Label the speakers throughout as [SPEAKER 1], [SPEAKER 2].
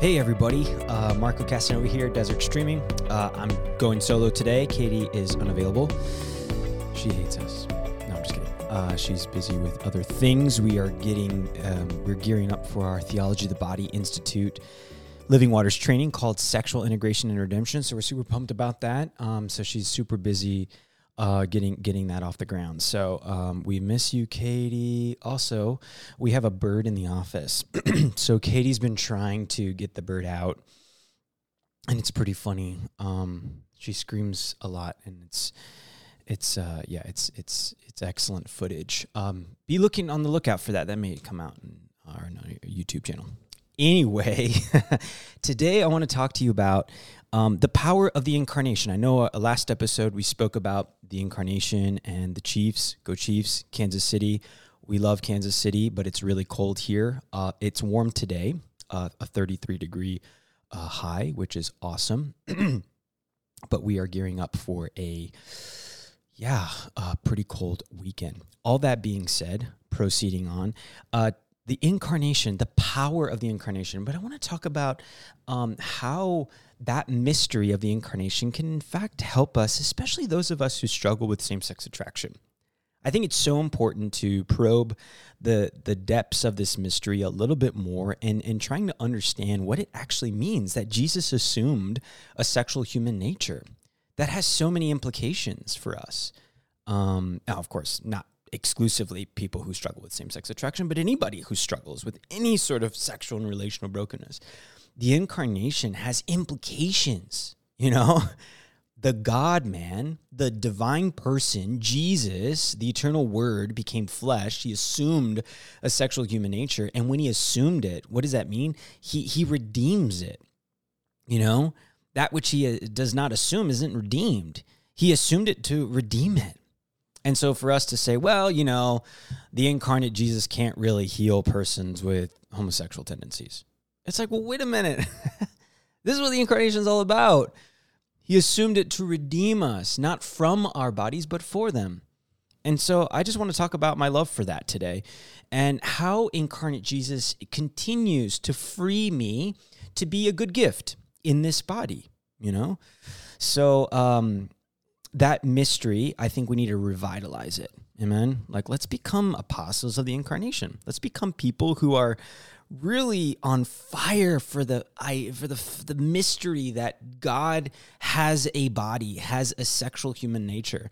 [SPEAKER 1] Hey everybody, uh, Marco Casanova here, Desert Streaming. Uh, I'm going solo today. Katie is unavailable. She hates us. No, I'm just kidding. Uh, she's busy with other things. We are getting, um, we're gearing up for our Theology of the Body Institute Living Waters training called Sexual Integration and Redemption. So we're super pumped about that. Um, so she's super busy uh, getting getting that off the ground. So um, we miss you, Katie. Also, we have a bird in the office. so Katie's been trying to get the bird out, and it's pretty funny. Um, she screams a lot, and it's it's uh, yeah, it's it's it's excellent footage. Um, be looking on the lookout for that. That may come out in our YouTube channel. Anyway, today I want to talk to you about um, the power of the incarnation. I know uh, last episode we spoke about the incarnation and the Chiefs. Go Chiefs, Kansas City. We love Kansas City, but it's really cold here. Uh, it's warm today, uh, a 33 degree uh, high, which is awesome. but we are gearing up for a, yeah, a pretty cold weekend. All that being said, proceeding on, uh, the incarnation, the power of the incarnation. But I want to talk about um, how that mystery of the incarnation can, in fact, help us, especially those of us who struggle with same sex attraction. I think it's so important to probe the the depths of this mystery a little bit more and, and trying to understand what it actually means that Jesus assumed a sexual human nature. That has so many implications for us. Um, now, of course, not exclusively people who struggle with same sex attraction, but anybody who struggles with any sort of sexual and relational brokenness. The incarnation has implications, you know? The God man, the divine person, Jesus, the eternal word became flesh. He assumed a sexual human nature. And when he assumed it, what does that mean? He, he redeems it. You know, that which he uh, does not assume isn't redeemed. He assumed it to redeem it. And so for us to say, well, you know, the incarnate Jesus can't really heal persons with homosexual tendencies. It's like, well, wait a minute. this is what the incarnation is all about. He assumed it to redeem us, not from our bodies, but for them. And so I just want to talk about my love for that today and how incarnate Jesus continues to free me to be a good gift in this body, you know? So, um, that mystery, I think we need to revitalize it. Amen. Like, let's become apostles of the incarnation. Let's become people who are really on fire for the I for the the mystery that God has a body, has a sexual human nature,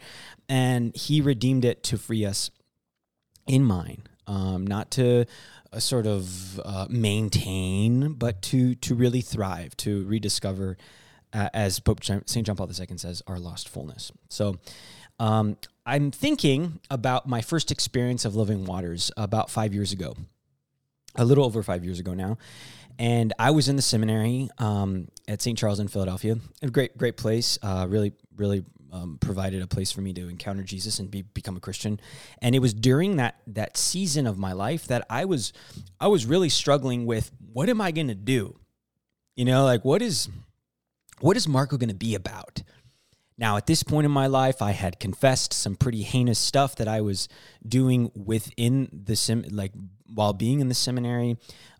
[SPEAKER 1] and He redeemed it to free us in mind, um, not to uh, sort of uh, maintain, but to to really thrive, to rediscover uh, as Pope St. John Paul II says, our lost fullness. So um, I'm thinking about my first experience of living waters about five years ago, a little over five years ago now. And I was in the seminary um, at St. Charles in Philadelphia. A great, great place. Uh, really, really um, provided a place for me to encounter Jesus and be, become a Christian. And it was during that that season of my life that I was I was really struggling with what am I going to do? You know, like what is what is Marco going to be about? Now, at this point in my life, I had confessed some pretty heinous stuff that I was doing within the sim, like while being in the seminary.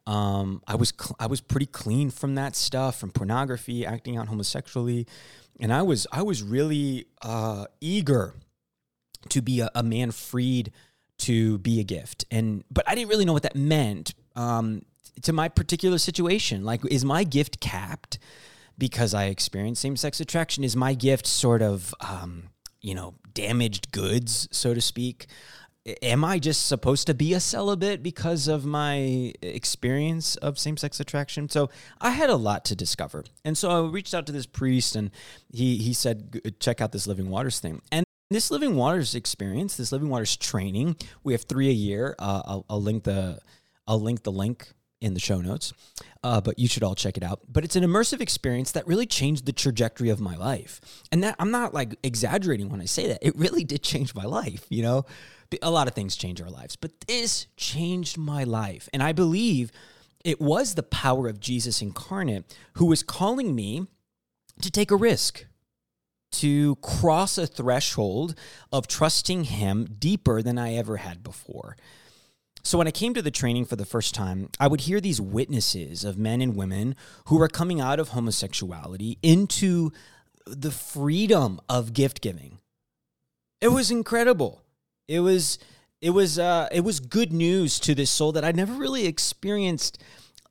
[SPEAKER 1] Um, I was cl- I was pretty clean from that stuff, from pornography, acting out homosexually, and I was I was really uh, eager to be a, a, man freed to be a gift, and but I didn't really know what that meant um, to my particular situation. Like, is my gift capped? because I experienced same sex attraction? Is my gift sort of, um, you know, damaged goods, so to speak? Am I just supposed to be a celibate because of my experience of same sex attraction? So I had a lot to discover. And so I reached out to this priest and he, he said, check out this Living Waters thing. And this Living Waters experience, this Living Waters training, we have three a year. Uh, I'll, I'll link the I'll link the link in the show notes, uh, but you should all check it out. But it's an immersive experience that really changed the trajectory of my life. And that I'm not like exaggerating when I say that. It really did change my life, you know? A lot of things change our lives, but this changed my life. And I believe it was the power of Jesus incarnate who was calling me to take a risk, to cross a threshold of trusting him deeper than I ever had before. So when I came to the training for the first time, I would hear these witnesses of men and women who were coming out of homosexuality into the freedom of gift giving. It was incredible. It was it was uh it was good news to this soul that I never really experienced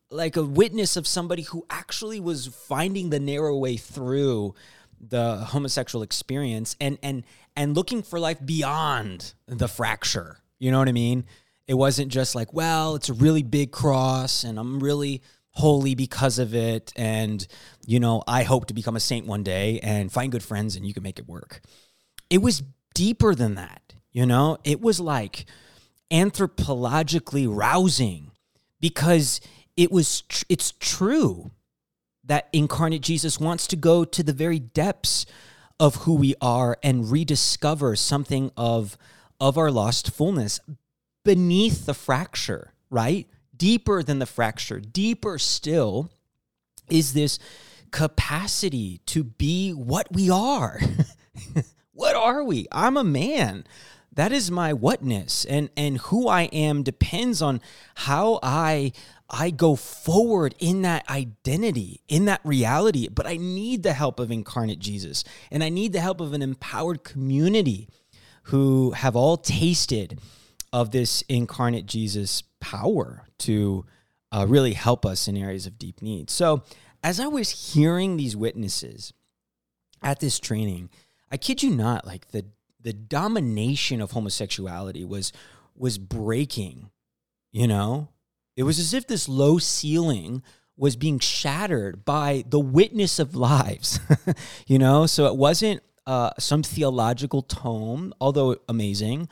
[SPEAKER 1] like a witness of somebody who actually was finding the narrow way through the homosexual experience and and and looking for life beyond the fracture. You know what I mean? It wasn't just like, well, it's a really big cross and I'm really holy because of it and you know, I hope to become a saint one day and find good friends and you can make it work. It was deeper than that, you know? It was like anthropologically rousing because it was tr- it's true that incarnate Jesus wants to go to the very depths of who we are and rediscover something of of our lost fullness beneath the fracture, right? Deeper than the fracture, deeper still is this capacity to be what we are. what are we? I'm a man. That is my whatness and and who I am depends on how I I go forward in that identity, in that reality, but I need the help of incarnate Jesus. And I need the help of an empowered community who have all tasted of this incarnate Jesus power to uh, really help us in areas of deep need. So, as I was hearing these witnesses at this training, I kid you not, like the the domination of homosexuality was was breaking, you know? It was as if this low ceiling was being shattered by the witness of lives, you know? So it wasn't uh, some theological tome, although amazing,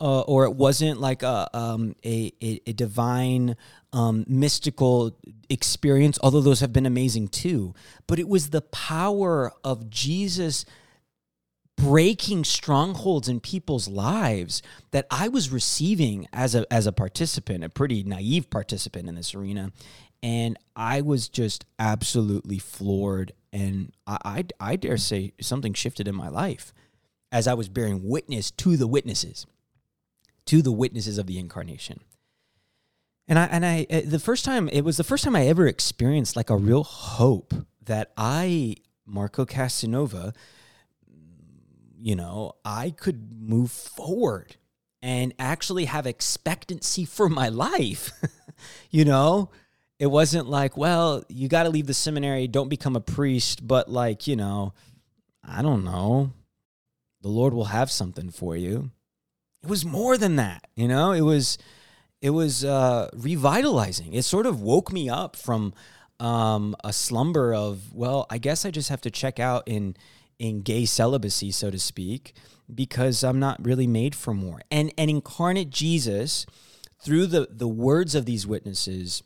[SPEAKER 1] uh, or it wasn't like a, um, a, a, a, divine um, mystical experience, although those have been amazing too. But it was the power of Jesus breaking strongholds in people's lives that I was receiving as a as a participant, a pretty naive participant in this arena, and I was just absolutely floored. And I, I, I dare say something shifted in my life as I was bearing witness to the witnesses, to the witnesses of the incarnation. And I and I uh, the first time it was the first time I ever experienced like a real hope that I Marco Casanova you know, I could move forward and actually have expectancy for my life. you know, it wasn't like, well, you got to leave the seminary, don't become a priest, but like, you know, I don't know, the Lord will have something for you. It was more than that, you know, it was it was uh, revitalizing. It sort of woke me up from um, a slumber of, well, I guess I just have to check out in in gay celibacy, so to speak, because I'm not really made for more. And and incarnate Jesus, through the the words of these witnesses,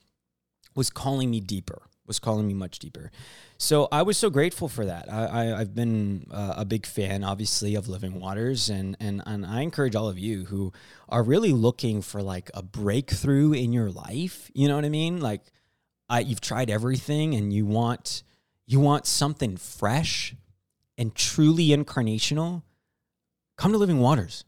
[SPEAKER 1] was calling me deeper. Was calling me much deeper. So I was so grateful for that. I, I have been uh, a big fan, obviously, of Living Waters, and and and I encourage all of you who are really looking for like a breakthrough in your life. You know what I mean? Like, I, you've tried everything, and you want you want something fresh and truly incarnational, come to Living Waters.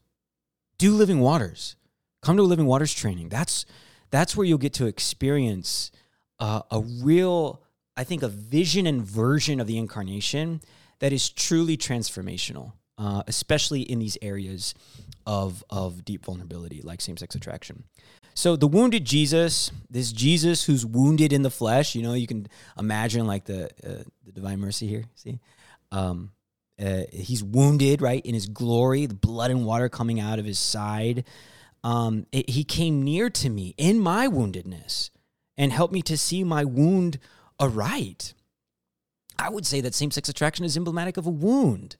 [SPEAKER 1] Do Living Waters. Come to Living Waters training. That's that's where you'll get to experience uh, a real, I think, a vision and version of the incarnation that is truly transformational, uh, especially in these areas of of deep vulnerability, like same sex attraction. So the wounded Jesus, this Jesus who's wounded in the flesh, you know, you can imagine like the uh, the divine mercy here. See, um, uh, he's wounded, right, in his glory, the blood and water coming out of his side. Um, it, he came near to me in my woundedness and helped me to see my wound aright. I would say that same sex attraction is emblematic of a wound.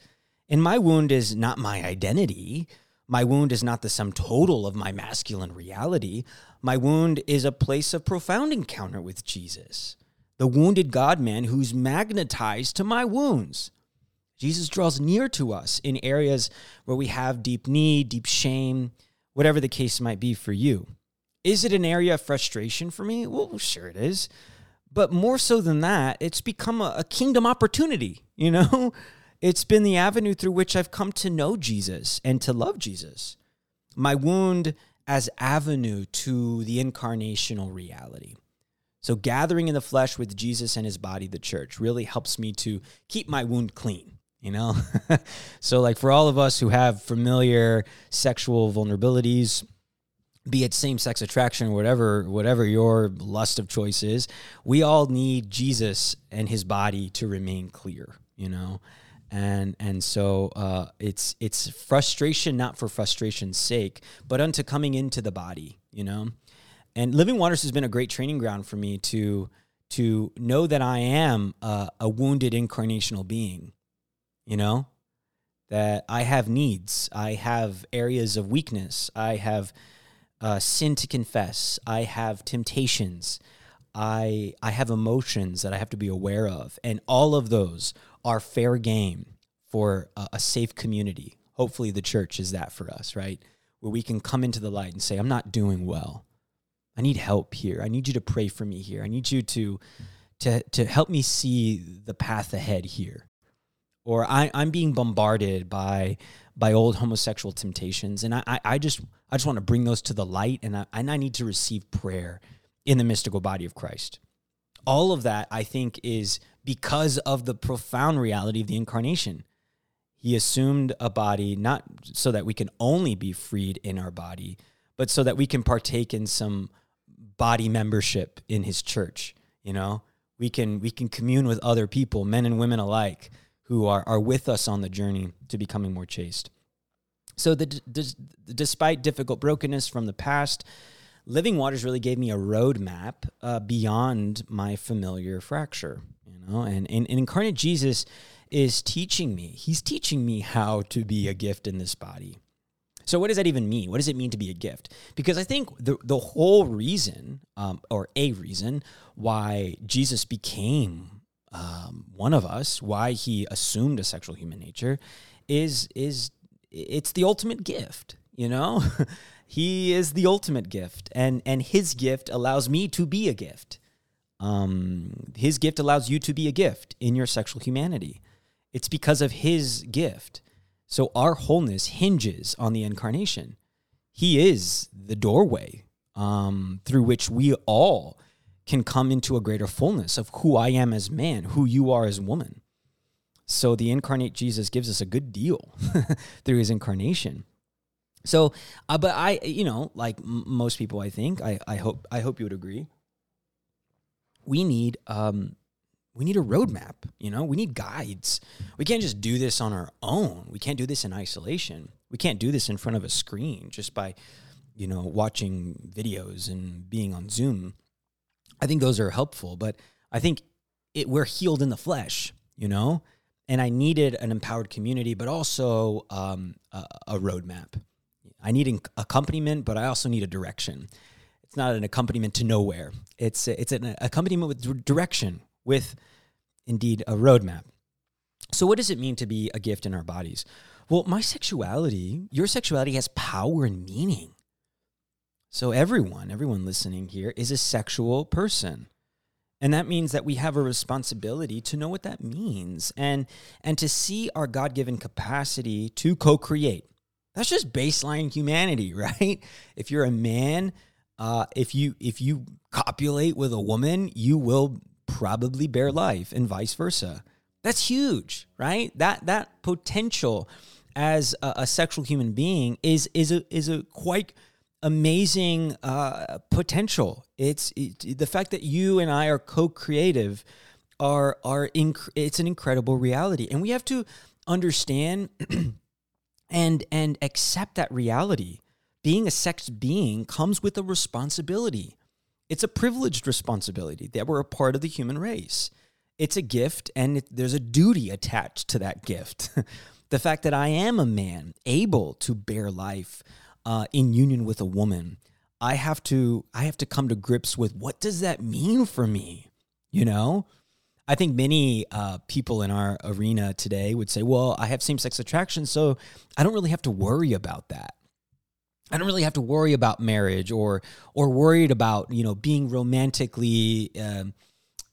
[SPEAKER 1] And my wound is not my identity. My wound is not the sum total of my masculine reality. My wound is a place of profound encounter with Jesus, the wounded God man who's magnetized to my wounds. Jesus draws near to us in areas where we have deep need, deep shame, whatever the case might be for you. Is it an area of frustration for me? Well, sure it is. But more so than that, it's become a, kingdom opportunity, you know? It's been the avenue through which I've come to know Jesus and to love Jesus. My wound as avenue to the incarnational reality. So, gathering in the flesh with Jesus and his body, the church, really helps me to keep my wound clean, you know? so, like for all of us who have familiar sexual vulnerabilities, be it same-sex attraction whatever whatever your lust of choice is we all need jesus and his body to remain clear you know and and so uh, it's it's frustration not for frustration's sake but unto coming into the body you know and living waters has been a great training ground for me to to know that i am a, a wounded incarnational being you know that i have needs i have areas of weakness i have uh, sin to confess. I have temptations. I I have emotions that I have to be aware of, and all of those are fair game for a, a safe community. Hopefully, the church is that for us, right? Where we can come into the light and say, "I'm not doing well. I need help here. I need you to pray for me here. I need you to to to help me see the path ahead here." Or I, I'm being bombarded by by old homosexual temptations. And I, I, I just I just want to bring those to the light and I, and I need to receive prayer in the mystical body of Christ. All of that, I think, is because of the profound reality of the incarnation. He assumed a body not so that we can only be freed in our body, but so that we can partake in some body membership in his church. You know, we can we can commune with other people, men and women alike, who are, are with us on the journey to becoming more chaste. So, the, despite difficult brokenness from the past, Living Waters really gave me a roadmap uh, beyond my familiar fracture. You know, and, and, and incarnate Jesus is teaching me. He's teaching me how to be a gift in this body. So, what does that even mean? What does it mean to be a gift? Because I think the, the whole reason, um, or a reason, why Jesus became um, one of us, why he assumed a sexual human nature, is is it's the ultimate gift. You know, he is the ultimate gift, and and his gift allows me to be a gift. Um, his gift allows you to be a gift in your sexual humanity. It's because of his gift. So our wholeness hinges on the incarnation. He is the doorway um, through which we all can come into a greater fullness of who I am as man, who you are as woman. So the incarnate Jesus gives us a good deal through his incarnation. So, uh, but I, you know, like m- most people, I think, I, I hope, I hope you would agree. We need, um, we need a roadmap. You know, we need guides. We can't just do this on our own. We can't do this in isolation. We can't do this in front of a screen just by, you know, watching videos and being on Zoom. I think those are helpful, but I think it, we're healed in the flesh, you know, and I needed an empowered community, but also um, a, a roadmap. I need an accompaniment, but I also need a direction. It's not an accompaniment to nowhere. It's it's an accompaniment with direction, with indeed a roadmap. So, what does it mean to be a gift in our bodies? Well, my sexuality, your sexuality has power and meaning. So everyone, everyone listening here is a sexual person. And that means that we have a responsibility to know what that means and and to see our God-given capacity to co-create. That's just baseline humanity, right? If you're a man, uh, if you if you copulate with a woman, you will probably bear life, and vice versa. That's huge, right? That that potential as a, a sexual human being is is a is a quite amazing uh, potential. It's it, the fact that you and I are co-creative are are inc- it's an incredible reality, and we have to understand and and accept that reality. Being a sex being comes with a responsibility. It's a privileged responsibility that we're a part of the human race. It's a gift, and it, there's a duty attached to that gift. the fact that I am a man able to bear life, uh, in union with a woman, I have to I have to come to grips with what does that mean for me? You know, I think many uh, people in our arena today would say, "Well, I have same sex attraction, so I don't really have to worry about that. I don't really have to worry about marriage or or worried about you know being romantically." Um,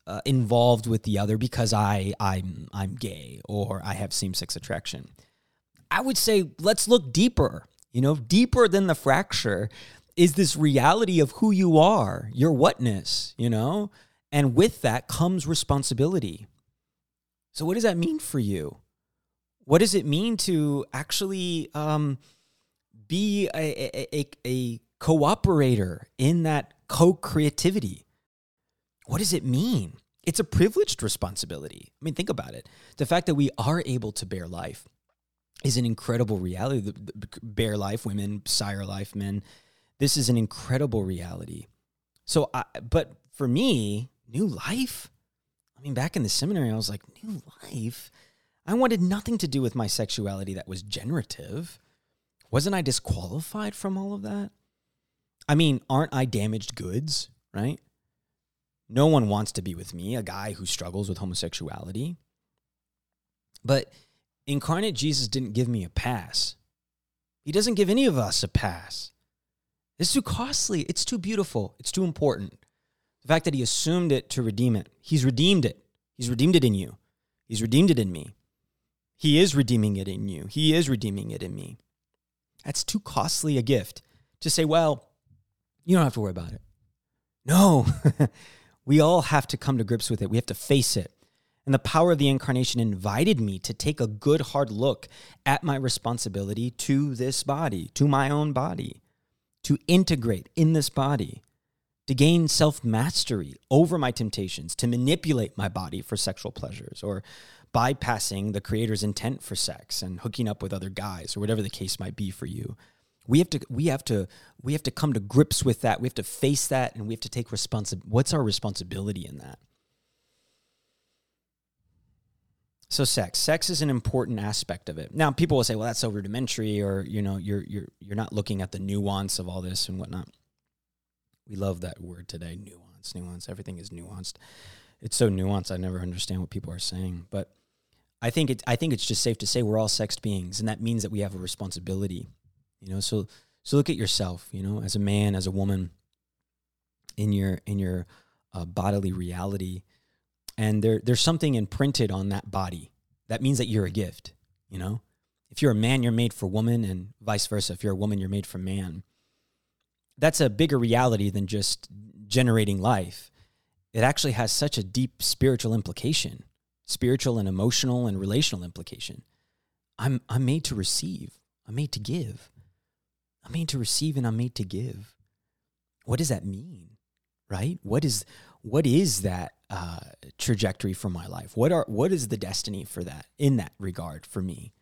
[SPEAKER 1] uh, involved with the other because I I'm I'm gay or I have same sex attraction. I would say let's look deeper you know, deeper than the fracture is this reality of who you are, your whatness, you know? And with that comes responsibility. So, what does that mean for you? What does it mean to actually um, be a, a, a cooperator in that co creativity? What does it mean? It's a privileged responsibility. I mean, think about it. The fact that we are able to bear life is an incredible reality. The, the, bear life, women, sire life, men. This is an incredible reality. So, I, but for me, new life. I mean, back in the seminary, I was like, new life. I wanted nothing to do with my sexuality that was generative. Wasn't I disqualified from all of that? I mean, aren't I damaged goods, right? No one wants to be with me, a guy who struggles with homosexuality. But incarnate Jesus didn't give me a pass. He doesn't give any of us a pass. It's too costly. It's too beautiful. It's too important. The fact that he assumed it to redeem it, he's redeemed it. He's redeemed it in you. He's redeemed it in me. He is redeeming it in you. He is redeeming it in me. That's too costly a gift to say, well, you don't have to worry about it. No, we all have to come to grips with it. We have to face it. And the power of the incarnation invited me to take a good hard look at my responsibility to this body, to my own body, to integrate in this body, to gain self mastery over my temptations, to manipulate my body for sexual pleasures, or bypassing the creator's intent for sex and hooking up with other guys, or whatever the case might be for you. We have to we have to we have to come to grips with that. We have to face that and we have to take responsibility. What's our responsibility in that? So sex, sex is an important aspect of it. Now, people will say, "Well, that's so rudimentary," or you know, you're you're you're not looking at the nuance of all this and whatnot. We love that word today, nuance, nuance. Everything is nuanced. It's so nuanced. I never understand what people are saying, but I think it. I think it's just safe to say we're all sexed beings, and that means that we have a responsibility. You know, so so look at yourself. You know, as a man, as a woman, in your in your uh, bodily reality and there there's something imprinted on that body that means that you're a gift you know? If you're a man you're made for woman and vice versa. If you're a woman you're made for man. That's a bigger reality than just generating life. It actually has such a deep spiritual implication spiritual and emotional and relational implication. I'm i'm made to receive. I'm made to give. I'm made to receive and i'm made to give. What does that mean right? What is what is that uh, trajectory for my life? What are what is the destiny for that in that regard for me?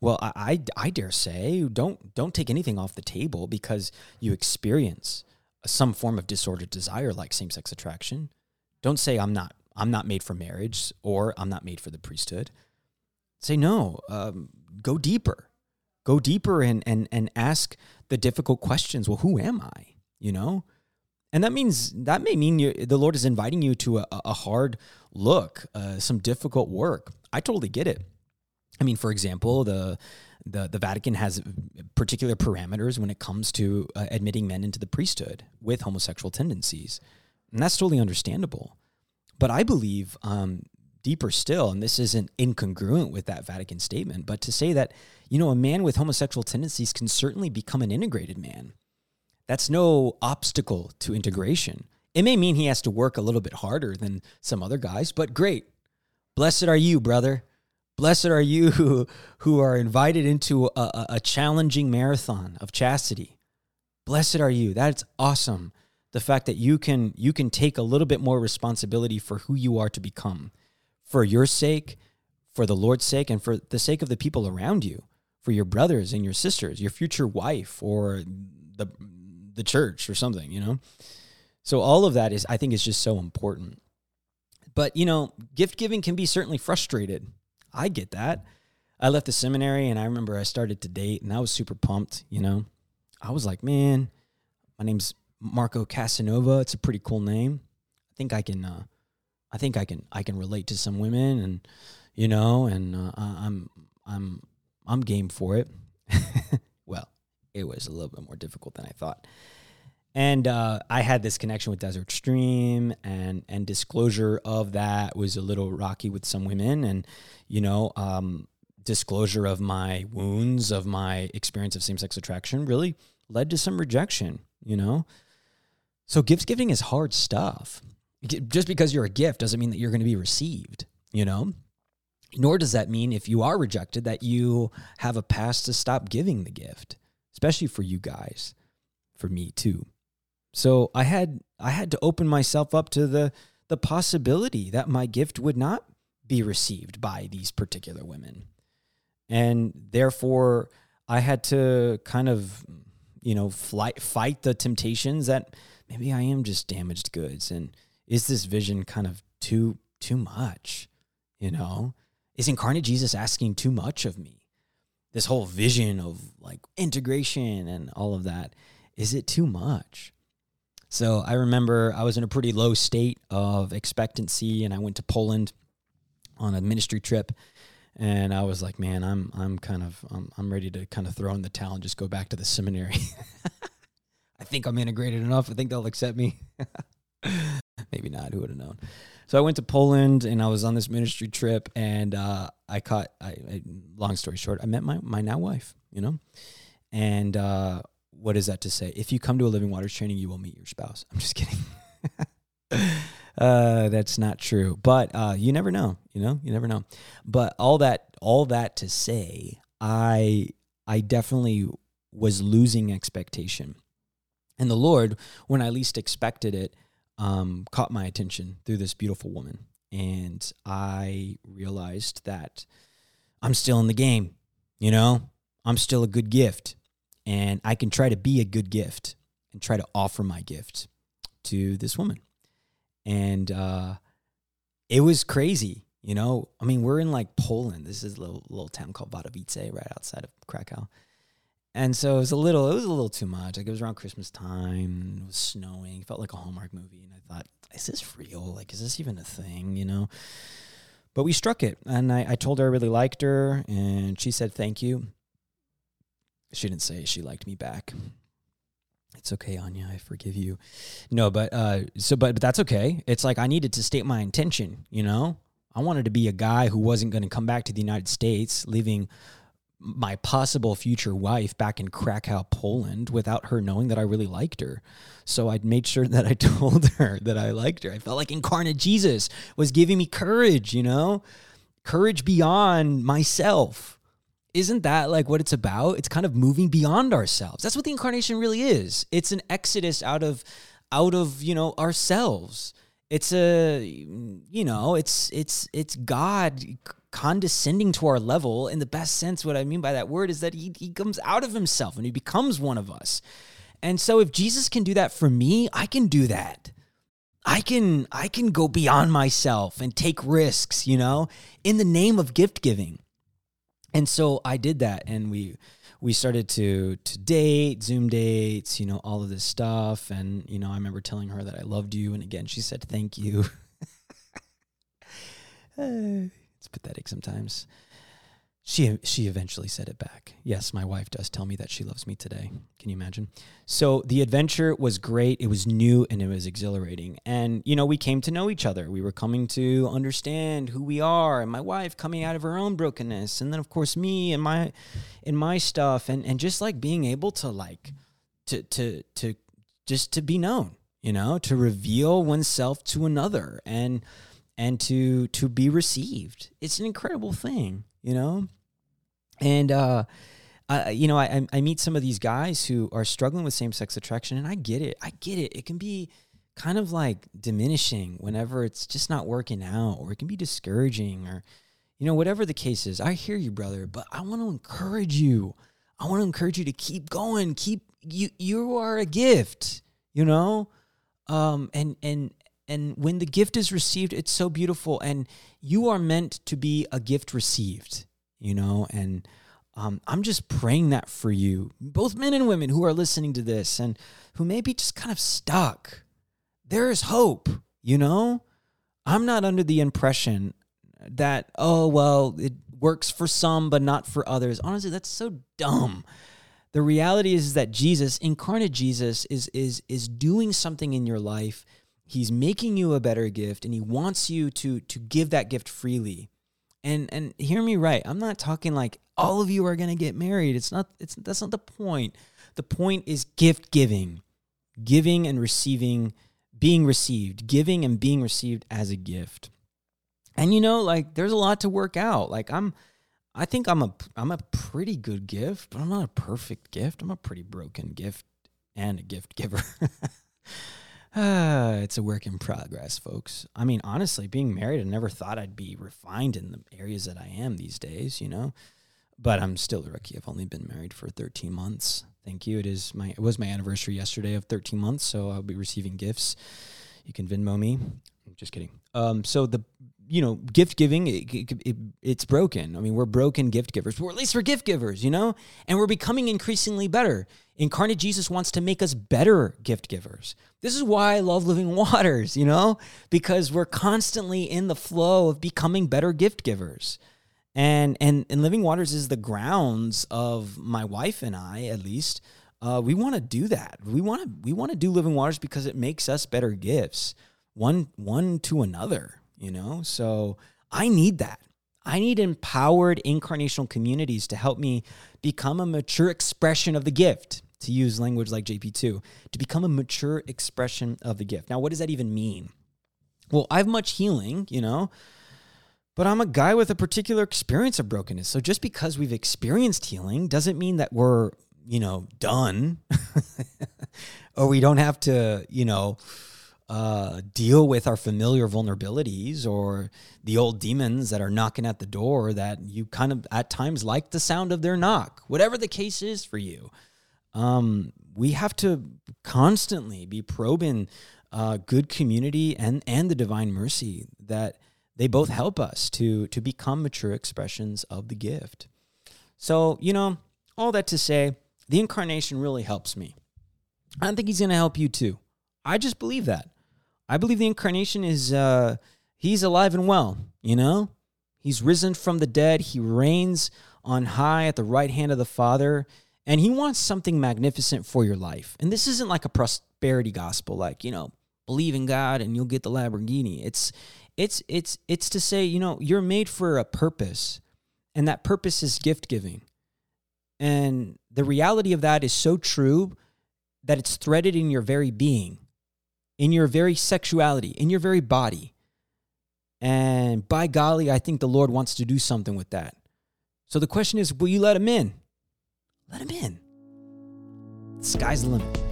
[SPEAKER 1] Well, I, I, I dare say don't don't take anything off the table because you experience some form of disordered desire like same sex attraction. Don't say I'm not I'm not made for marriage or I'm not made for the priesthood. Say no. Um, go deeper. Go deeper and and and ask the difficult questions. Well, who am I? You know, and that means that may mean you, the Lord is inviting you to a, a hard look, uh, some difficult work. I totally get it. I mean, for example, the the the Vatican has particular parameters when it comes to uh, admitting men into the priesthood with homosexual tendencies, and that's totally understandable. But I believe um, deeper still, and this isn't incongruent with that Vatican statement, but to say that you know a man with homosexual tendencies can certainly become an integrated man that's no obstacle to integration. It may mean he has to work a little bit harder than some other guys, but great. Blessed are you, brother. Blessed are you who, who are invited into a, a, challenging marathon of chastity. Blessed are you. That's awesome. The fact that you can you can take a little bit more responsibility for who you are to become, for your sake, for the Lord's sake, and for the sake of the people around you, for your brothers and your sisters, your future wife, or the the church or something, you know? So all of that is I think is just so important. But, you know, gift giving can be certainly frustrated. I get that. I left the seminary and I remember I started to date and I was super pumped, you know. I was like, man, my name's Marco Casanova. It's a pretty cool name. I think I can uh I think I can I can relate to some women and you know, and uh, I'm I'm I'm game for it. well, it was a little bit more difficult than I thought. And uh, I had this connection with Desert Stream, and and disclosure of that was a little rocky with some women, and you know, um, disclosure of my wounds, of my experience of same sex attraction, really led to some rejection, you know? So gift giving is hard stuff. Just because you're a gift doesn't mean that you're going to be received, you know? Nor does that mean if you are rejected that you have a pass to stop giving the gift, especially for you guys, for me too. So I had I had to open myself up to the the possibility that my gift would not be received by these particular women. And therefore I had to kind of you know fight fight the temptations that maybe I am just damaged goods and is this vision kind of too too much, you know? Is incarnate Jesus asking too much of me? This whole vision of like integration and all of that, is it too much? So I remember I was in a pretty low state of expectancy and I went to Poland on a ministry trip and I was like, man, I'm I'm kind of I'm, I'm ready to kind of throw in the towel and just go back to the seminary. I think I'm integrated enough. I think they'll accept me. Maybe not. Who would have known? So I went to Poland and I was on this ministry trip and uh, I caught. I, I, long story short, I met my my now wife. You know, and uh, what is that to say? If you come to a Living Waters training, you will meet your spouse. I'm just kidding. uh, that's not true, but uh, you never know. You know, you never know. But all that, all that to say, I I definitely was losing expectation, and the Lord, when I least expected it, um, caught my attention through this beautiful woman. And I realized that I'm still in the game. You know, I'm still a good gift. And I can try to be a good gift and try to offer my gift to this woman. And uh, it was crazy. You know, I mean, we're in like Poland. This is a little, little town called Wadowice, right outside of Krakow. And so it was a little, it was a little too much. Like it was around Christmas time, it was snowing, it felt like a Hallmark movie. And I thought, is this real? Like, is this even a thing, you know? But we struck it. And I, I told her I really liked her, and she said thank you. She didn't say she liked me back. It's okay, Anya. I forgive you. No, but uh, so but, but that's okay. It's like I needed to state my intention, you know? I wanted to be a guy who wasn't going to come back to the United States, leaving my possible future wife back in Krakow, Poland, without her knowing that I really liked her. So I'd made sure that I told her that I liked her. I felt like incarnate Jesus was giving me courage, you know, courage beyond myself. Isn't that like what it's about? It's kind of moving beyond ourselves. That's what the incarnation really is. It's an exodus out of out of, you know, ourselves. It's a you know, it's it's it's God condescending to our level in the best sense. What i mean by that word is that he, he comes out of himself and he becomes one of us. And so if jesus can do that for me i can do that. I can i can go beyond myself and take risks you know in the name of gift giving. And so i did that and we we started to to date zoom dates you know all of this stuff. And you know i remember telling her that i loved you. And again she said thank you uh, It's pathetic sometimes. She she eventually said it back. Yes, my wife does tell me that she loves me today. Can you imagine? So the adventure was great. It was new and it was exhilarating. And you know, we came to know each other. We were coming to understand who we are and my wife coming out of her own brokenness and then of course me and my and my stuff and and just like being able to like to to to just to be known, you know, to reveal oneself to another and and to to be received. It's an incredible thing, you know. And uh, I, you know, I I meet some of these guys who are struggling with same sex attraction, and I get it. I get it. It can be kind of like diminishing whenever it's just not working out, or it can be discouraging, or you know, whatever the case is. I hear you, brother, but I want to encourage you. I want to encourage you to keep going. Keep you. You are a gift. You know, um, and and and when the gift is received it's so beautiful. And you are meant to be a gift received you know? And um, i'm just praying that for you. Both men and women who are listening to this and who may be just kind of stuck. There is hope you know? I'm not under the impression that oh well it works for some but not for others. Honestly that's so dumb. The reality is that jesus incarnate jesus is is is doing something in your life he's making you a better gift and he wants you to to give that gift freely and and hear me right i'm not talking like all of you are going to get married it's not it's that's not the point The point is gift giving, giving and receiving, being received, giving and being received as a gift. And you know, like there's a lot to work out. Like I'm I think I'm a I'm a pretty good gift, but I'm not a perfect gift. I'm a pretty broken gift and a gift giver. uh, it's a work in progress, folks. I mean, honestly, being married, I never thought I'd be refined in the areas that I am these days, you know. But I'm still a rookie. I've only been married for 13 months. Thank you. It is my it was my anniversary yesterday of 13 months, so I'll be receiving gifts. You can Venmo me. I'm just kidding. Um, so the you know, gift giving, it, it, it's broken. I mean, we're broken gift givers, or at least we're gift givers, you know, and we're becoming increasingly better. Incarnate Jesus wants to make us better gift givers. This is why I love Living Waters, you know, because we're constantly in the flow of becoming better gift givers. And, and, and Living Waters is the grounds of my wife and I, at least. Uh, we want to do that. We want to we want to do Living Waters because it makes us better gifts, one one to another you know? So I need that. I need empowered incarnational communities to help me become a mature expression of the gift, to use language like JP2, to become a mature expression of the gift. Now, what does that even mean? Well, I have much healing, you know, but I'm a guy with a particular experience of brokenness. So just because we've experienced healing doesn't mean that we're, you know, done or we don't have to, you know, uh, deal with our familiar vulnerabilities or the old demons that are knocking at the door that you kind of at times like the sound of their knock, whatever the case is for you. Um, we have to constantly be probing uh, good community and and the divine mercy that they both help us to to become mature expressions of the gift. So you know all that to say, the incarnation really helps me. I think he's going to help you too. I just believe that. I believe the incarnation is uh, he's alive and well, you know? He's risen from the dead. He reigns on high at the right hand of the Father, and he wants something magnificent for your life. And this isn't like a prosperity gospel like, you know, believe in God and you'll get the Lamborghini. It's it's it's it's to say, you know, you're made for a purpose, and that purpose is gift giving. And the reality of that is so true that it's threaded in your very being in your very sexuality, in your very body. And by golly, I think the Lord wants to do something with that. So the question is will you let him in? Let him in. The sky's the limit.